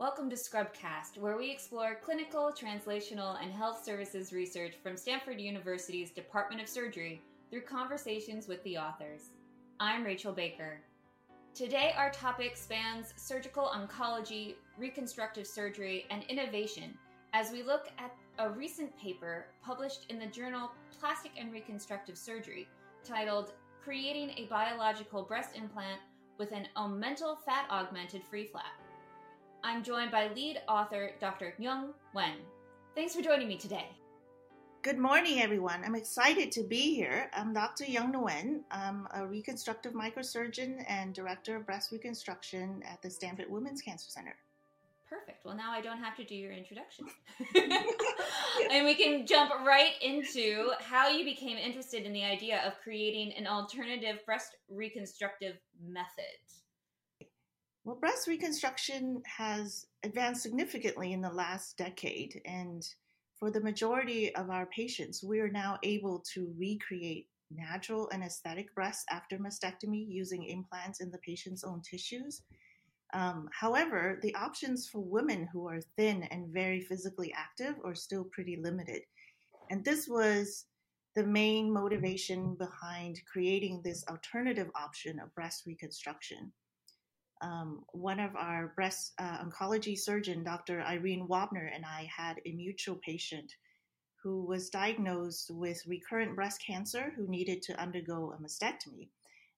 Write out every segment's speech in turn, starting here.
Welcome to Scrubcast, where we explore clinical, translational, and health services research from Stanford University's Department of Surgery through conversations with the authors. I'm Rachel Baker. Today, our topic spans surgical oncology, reconstructive surgery, and innovation as we look at a recent paper published in the journal Plastic and Reconstructive Surgery titled Creating a Biological Breast Implant with an Omental Fat Augmented Free Flap. I'm joined by lead author Dr. Dung Nguyen. Thanks for joining me today. Good morning, everyone. I'm excited to be here. I'm Dr. Dung Nguyen. I'm a reconstructive microsurgeon and director of breast reconstruction at the Stanford Women's Cancer Center. Perfect. Well, now I don't have to do your introduction. and we can jump right into how you became interested in the idea of creating an alternative breast reconstructive method. Well, breast reconstruction has advanced significantly in the last decade, and for the majority of our patients, we are now able to recreate natural and aesthetic breasts after mastectomy using implants in the patient's own tissues. Um, however, the options for women who are thin and very physically active are still pretty limited. And this was the main motivation behind creating this alternative option of breast reconstruction um, one of our breast uh, oncology surgeon, Dr. Irene Wapnir, and I had a mutual patient who was diagnosed with recurrent breast cancer who needed to undergo a mastectomy.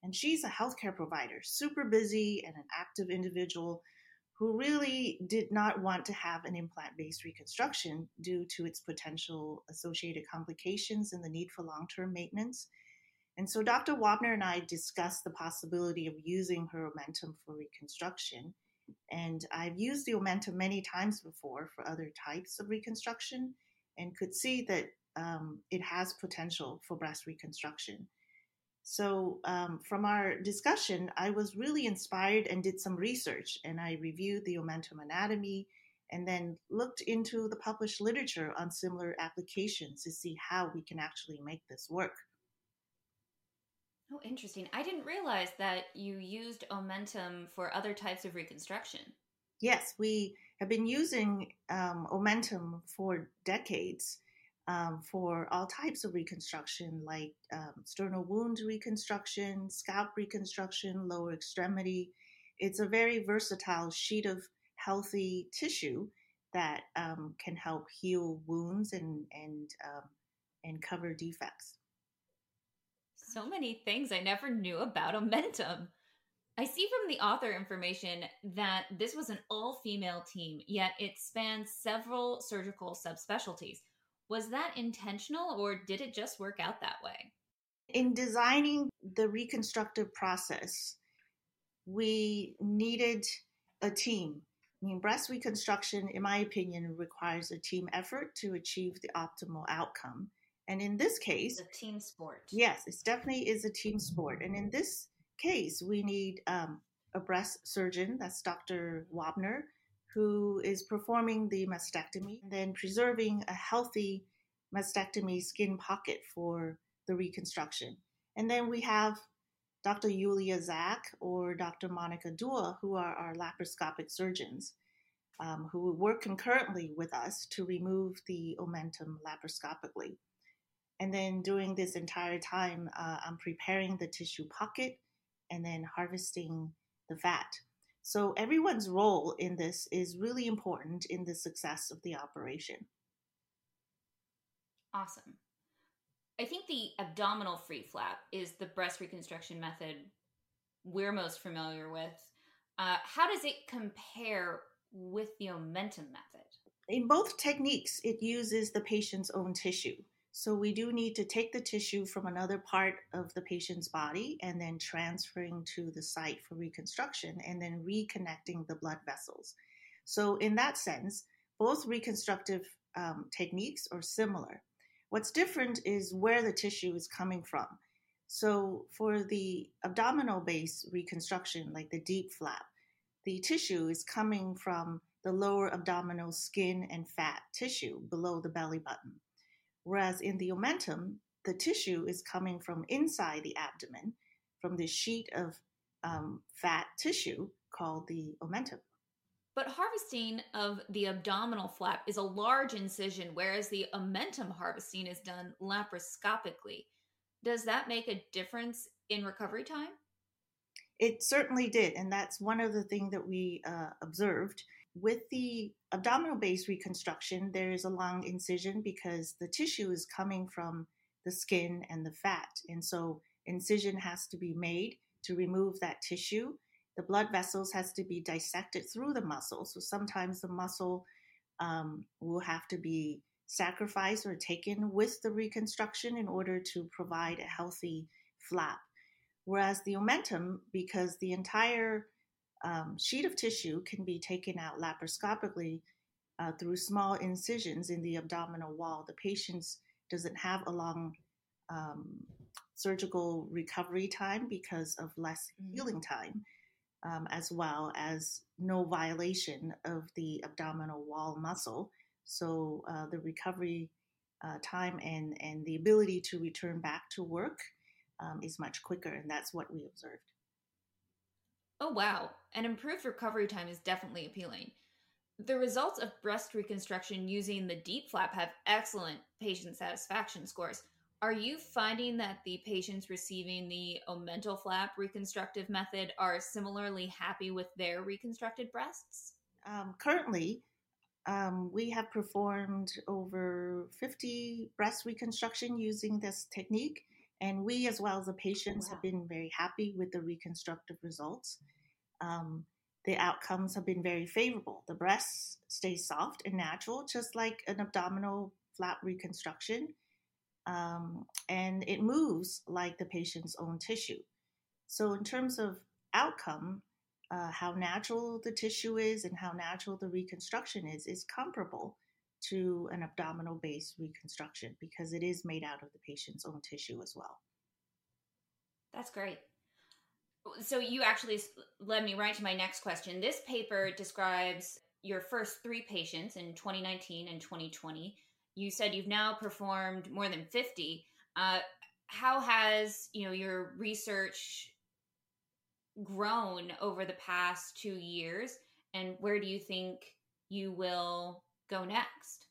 And she's a healthcare provider, super busy and an active individual who really did not want to have an implant based reconstruction due to its potential associated complications and the need for long term maintenance. And so Dr. Wapnir and I discussed the possibility of using her omentum for reconstruction. And I've used the omentum many times before for other types of reconstruction and could see that um, it has potential for breast reconstruction. So, um, from our discussion, I was really inspired and did some research, and I reviewed the omentum anatomy and then looked into the published literature on similar applications to see how we can actually make this work. Oh, interesting. I didn't realize that you used Omentum for other types of reconstruction. Yes, we have been using um, Omentum for decades um, for all types of reconstruction, like um, sternal wound reconstruction, scalp reconstruction, lower extremity. It's a very versatile sheet of healthy tissue that um, can help heal wounds and and um, and cover defects so many things I never knew about Omentum. I see from the author information that this was an all female team, yet it spans several surgical subspecialties. Was that intentional or did it just work out that way? In designing the reconstructive process, we needed a team. I mean, breast reconstruction, in my opinion, requires a team effort to achieve the optimal outcome. And in this case, it's a team sport. Yes, it definitely is a team sport. And in this case, we need um, a breast surgeon, that's Dr. Wapnir, who is performing the mastectomy and then preserving a healthy mastectomy skin pocket for the reconstruction. And then we have Dr. Yulia Zak or Dr. Monica Dua, who are our laparoscopic surgeons, um, who work concurrently with us to remove the omentum laparoscopically. And then during this entire time, uh, I'm preparing the tissue pocket and then harvesting the fat. So everyone's role in this is really important in the success of the operation. Awesome. I think the abdominal free flap is the breast reconstruction method we're most familiar with. Uh, how does it compare with the omentum method? In both techniques, it uses the patient's own tissue. So we do need to take the tissue from another part of the patient's body and then transferring to the site for reconstruction and then reconnecting the blood vessels. So in that sense, both reconstructive um, techniques are similar. What's different is where the tissue is coming from. So for the abdominal base reconstruction, like the DIEP flap, the tissue is coming from the lower abdominal skin and fat tissue below the belly button. Whereas in the omentum, the tissue is coming from inside the abdomen, from this sheet of um, fat tissue called the omentum. But harvesting of the abdominal flap is a large incision, whereas the omentum harvesting is done laparoscopically. Does that make a difference in recovery time? It certainly did. And that's one of the things that we uh, observed. With the abdominal base reconstruction, there is a long incision because the tissue is coming from the skin and the fat. And so incision has to be made to remove that tissue the blood vessels has to be dissected through the muscle. So sometimes the muscle um, will have to be sacrificed or taken with the reconstruction in order to provide a healthy flap. Whereas the omentum, because the entire um, sheet of tissue can be taken out laparoscopically uh, through small incisions in the abdominal wall, the patient doesn't have a long um, surgical recovery time because of less mm. healing time um, as well as no violation of the abdominal wall muscle. So uh, the recovery uh, time and, and the ability to return back to work um, is much quicker, and that's what we observed. Oh, wow. An improved recovery time is definitely appealing. The results of breast reconstruction using the DIEP flap have excellent patient satisfaction scores. Are you finding that the patients receiving the omental flap reconstructive method are similarly happy with their reconstructed breasts? Um, currently, um, we have performed over 50 breast reconstruction using this technique, and we, as well as the patients, wow. have been very happy with the reconstructive results. Um, the outcomes have been very favorable. The breasts stay soft and natural, just like an abdominal flap reconstruction um, and it moves like the patient's own tissue. So, in terms of outcome, uh, how natural the tissue is and how natural the reconstruction is, is comparable to an abdominal based reconstruction because it is made out of the patient's own tissue as well. That's great. So, you actually led me right to my next question. This paper describes your first three patients in 2019 and 2020 you said you've now performed more than 50 uh, how has you know your research grown over the past two years and where do you think you will go next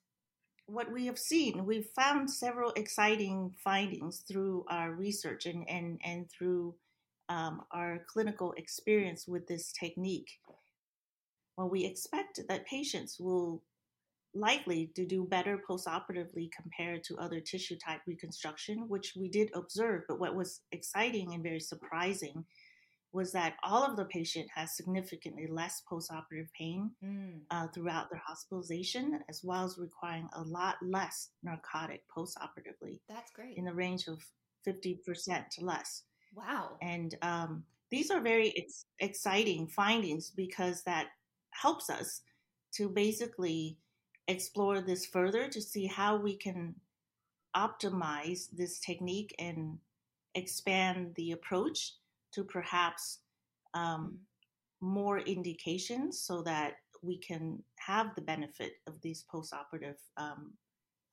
what we have seen we've found several exciting findings through our research and and, and through um, our clinical experience with this technique well we expect that patients will likely to do better postoperatively compared to other tissue type reconstruction, which we did observe. But what was exciting and very surprising was that all of the patient has significantly less postoperative pain mm. uh, throughout their hospitalization, as well as requiring a lot less narcotic postoperatively. That's great. In the range of 50% less. Wow. And um, these are very ex- exciting findings because that helps us to basically explore this further to see how we can optimize this technique and expand the approach to perhaps um, more indications so that we can have the benefit of these postoperative um,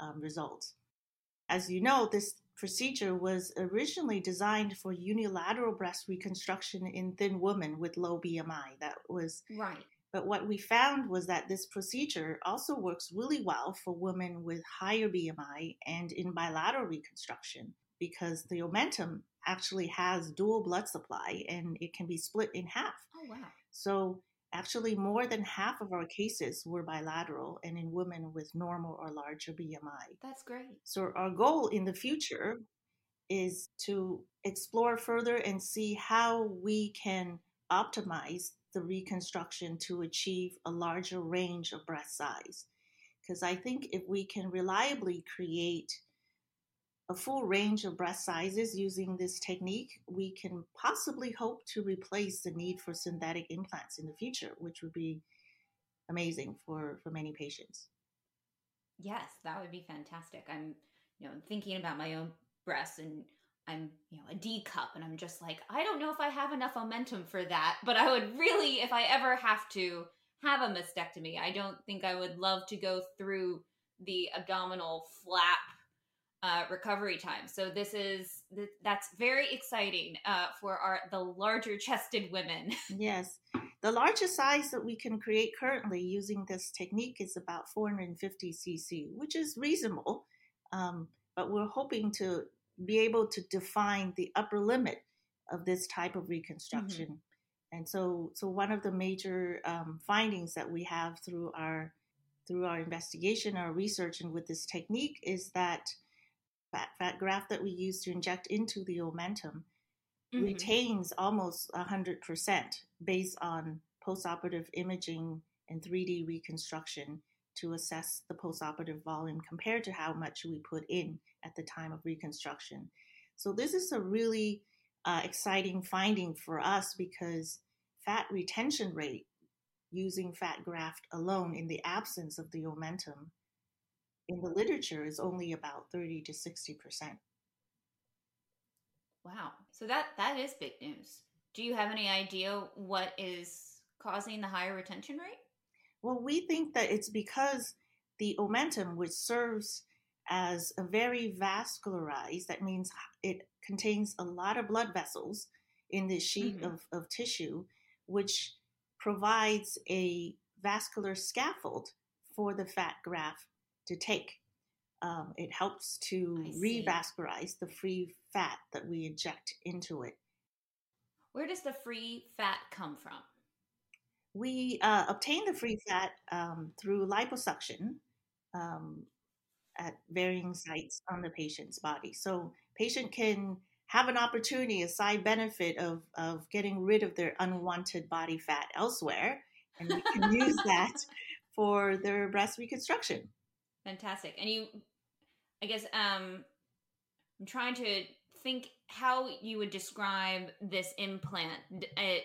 um, results. As you know, this procedure was originally designed for unilateral breast reconstruction in thin women with low BMI. That was right. But what we found was that this procedure also works really well for women with higher BMI and in bilateral reconstruction because the omentum actually has dual blood supply and it can be split in half. Oh, wow. So, actually, more than half of our cases were bilateral and in women with normal or larger BMI. That's great. So, our goal in the future is to explore further and see how we can optimize the reconstruction to achieve a larger range of breast size. Because I think if we can reliably create a full range of breast sizes using this technique, we can possibly hope to replace the need for synthetic implants in the future, which would be amazing for, for many patients. Yes, that would be fantastic. I'm, you know, thinking about my own breasts and I'm, you know, a D cup and I'm just like, I don't know if I have enough momentum for that, but I would really, if I ever have to have a mastectomy, I don't think I would love to go through the abdominal flap uh, recovery time. So this is that's very exciting uh, for our the larger chested women. yes, the largest size that we can create currently using this technique is about 450 cc, which is reasonable. Um, but we're hoping to be able to define the upper limit of this type of reconstruction. Mm-hmm. And so, so one of the major um, findings that we have through our through our investigation, our research, and with this technique is that fat, fat graft that we use to inject into the omentum mm-hmm. retains almost 100% based on postoperative imaging and 3D reconstruction to assess the postoperative volume compared to how much we put in at the time of reconstruction. So, this is a really uh, exciting finding for us because fat retention rate using fat graft alone in the absence of the omentum in the literature is only about 30 to 60 percent. Wow. So that that is big news. Do you have any idea what is causing the higher retention rate? Well, we think that it's because the omentum, which serves as a very vascularized, that means it contains a lot of blood vessels in this sheet mm-hmm. of, of tissue, which provides a vascular scaffold for the fat graft to take. Um, it helps to revascularize the free fat that we inject into it. Where does the free fat come from? We uh, obtain the free fat um, through liposuction um, at varying sites on the patient's body. So, patient can have an opportunity, a side benefit of, of getting rid of their unwanted body fat elsewhere, and we can use that for their breast reconstruction. Fantastic. And you, I guess, um, I'm trying to think how you would describe this implant. It,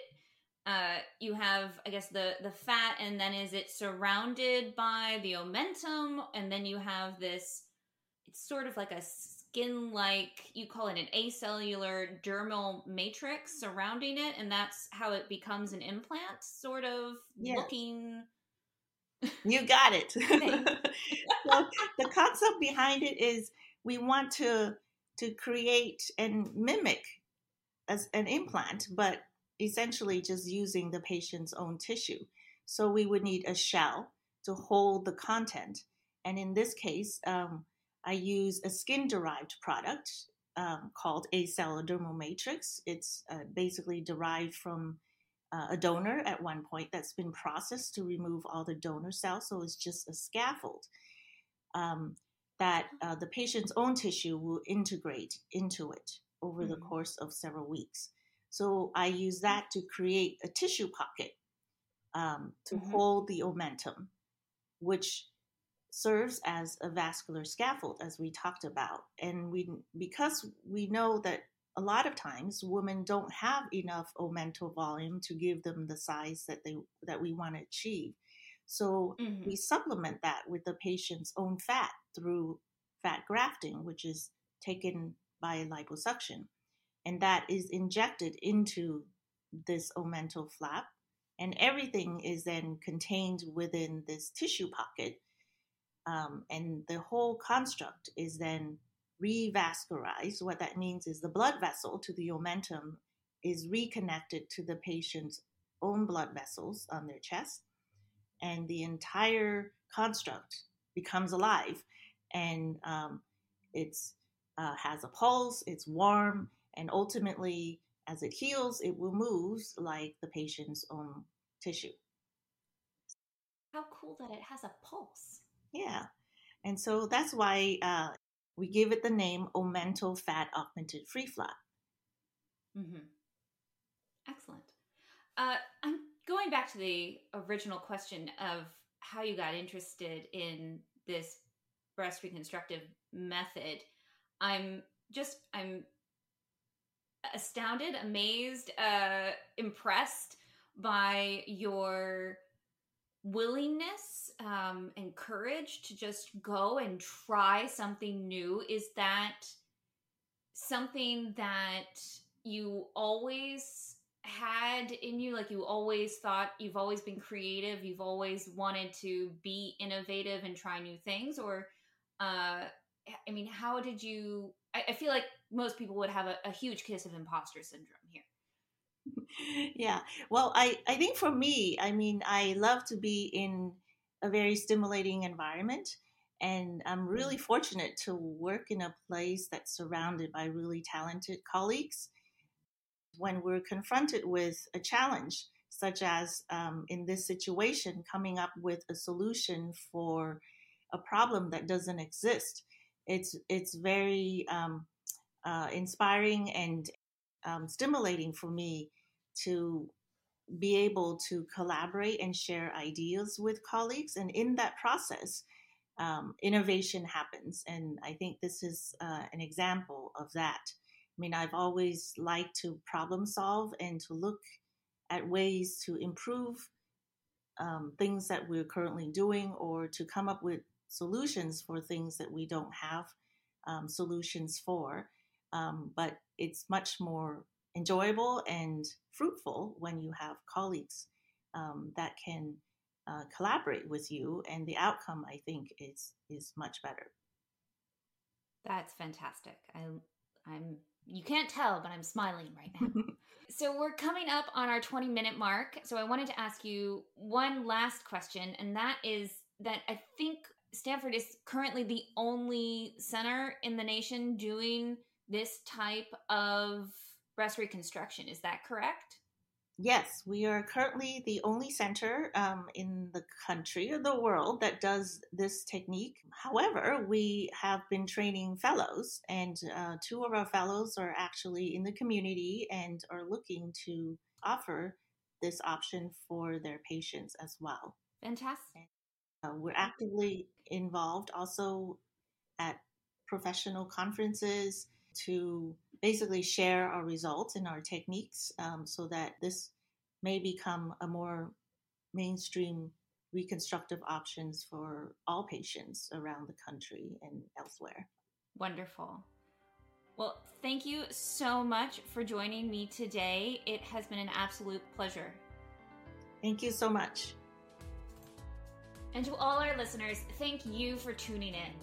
uh, you have, I guess, the the fat, and then is it surrounded by the omentum, and then you have this. It's sort of like a skin-like. You call it an acellular dermal matrix surrounding it, and that's how it becomes an implant, sort of yes. looking you got it. so the concept behind it is we want to to create and mimic as an implant, but essentially just using the patient's own tissue. So we would need a shell to hold the content. And in this case, um, I use a skin derived product um, called acellular dermal matrix. It's uh, basically derived from uh, a donor at one point that's been processed to remove all the donor cells. So it's just a scaffold um, that uh, the patient's own tissue will integrate into it over mm-hmm. the course of several weeks. So I use that to create a tissue pocket um, to mm-hmm. hold the omentum, which serves as a vascular scaffold, as we talked about. And we, because we know that a lot of times women don't have enough omental volume to give them the size that they that we want to achieve. So mm-hmm. we supplement that with the patient's own fat through fat grafting, which is taken by liposuction. And that is injected into this omental flap. And everything is then contained within this tissue pocket. Um, and the whole construct is then revascularized. What that means is the blood vessel to the omentum is reconnected to the patient's own blood vessels on their chest, and the entire construct becomes alive, and um, it's uh, has a pulse, it's warm, and ultimately, as it heals, it will move like the patient's own tissue. How cool that it has a pulse. Yeah. And so that's why uh, we gave it the name Omental Fat Augmented Free Flap. Mm-hmm. Excellent. Uh, I'm going back to the original question of how you got interested in this breast reconstructive method. I'm just I'm astounded, amazed, uh, impressed by your willingness um, and courage to just go and try something new is that something that you always had in you like you always thought you've always been creative you've always wanted to be innovative and try new things or uh i mean how did you i, I feel like most people would have a, a huge kiss of imposter syndrome here yeah. Well, I, I think for me, I mean, I love to be in a very stimulating environment. And I'm really mm. fortunate to work in a place that's surrounded by really talented colleagues. When we're confronted with a challenge, such as um, in this situation, coming up with a solution for a problem that doesn't exist, it's it's very um, uh, inspiring and um, stimulating for me to be able to collaborate and share ideas with colleagues. And in that process, um, innovation happens. And I think this is uh, an example of that. I mean, I've always liked to problem solve and to look at ways to improve um, things that we're currently doing or to come up with solutions for things that we don't have um, solutions for. Um, but it's much more enjoyable and fruitful when you have colleagues um, that can uh, collaborate with you, and the outcome, I think, is is much better. That's fantastic. I, I'm. You can't tell, but I'm smiling right now. so we're coming up on our 20 minute mark. So I wanted to ask you one last question, and that is that I think Stanford is currently the only center in the nation doing this type of breast reconstruction. Is that correct? Yes, we are currently the only center um, in the country or the world that does this technique. However, we have been training fellows, and uh, two of our fellows are actually in the community and are looking to offer this option for their patients as well. Fantastic. Uh, we're actively involved also at professional conferences to basically share our results and our techniques um, so that this may become a more mainstream reconstructive options for all patients around the country and elsewhere. Wonderful. Well, thank you so much for joining me today. It has been an absolute pleasure. Thank you so much. And to all our listeners, thank you for tuning in.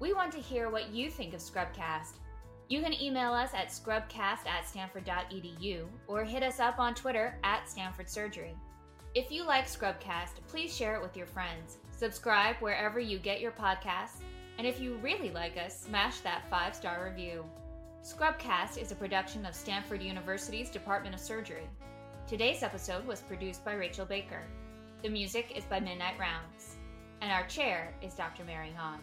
We want to hear what you think of Scrubcast. You can email us at scrubcast at stanford.edu or hit us up on Twitter at Stanford Surgery. If you like Scrubcast, please share it with your friends. Subscribe wherever you get your podcasts. And if you really like us, smash that five star review. Scrubcast is a production of Stanford University's Department of Surgery. Today's episode was produced by Rachel Baker. The music is by Midnight Rounds. And our chair is Dr. Mary Hawn.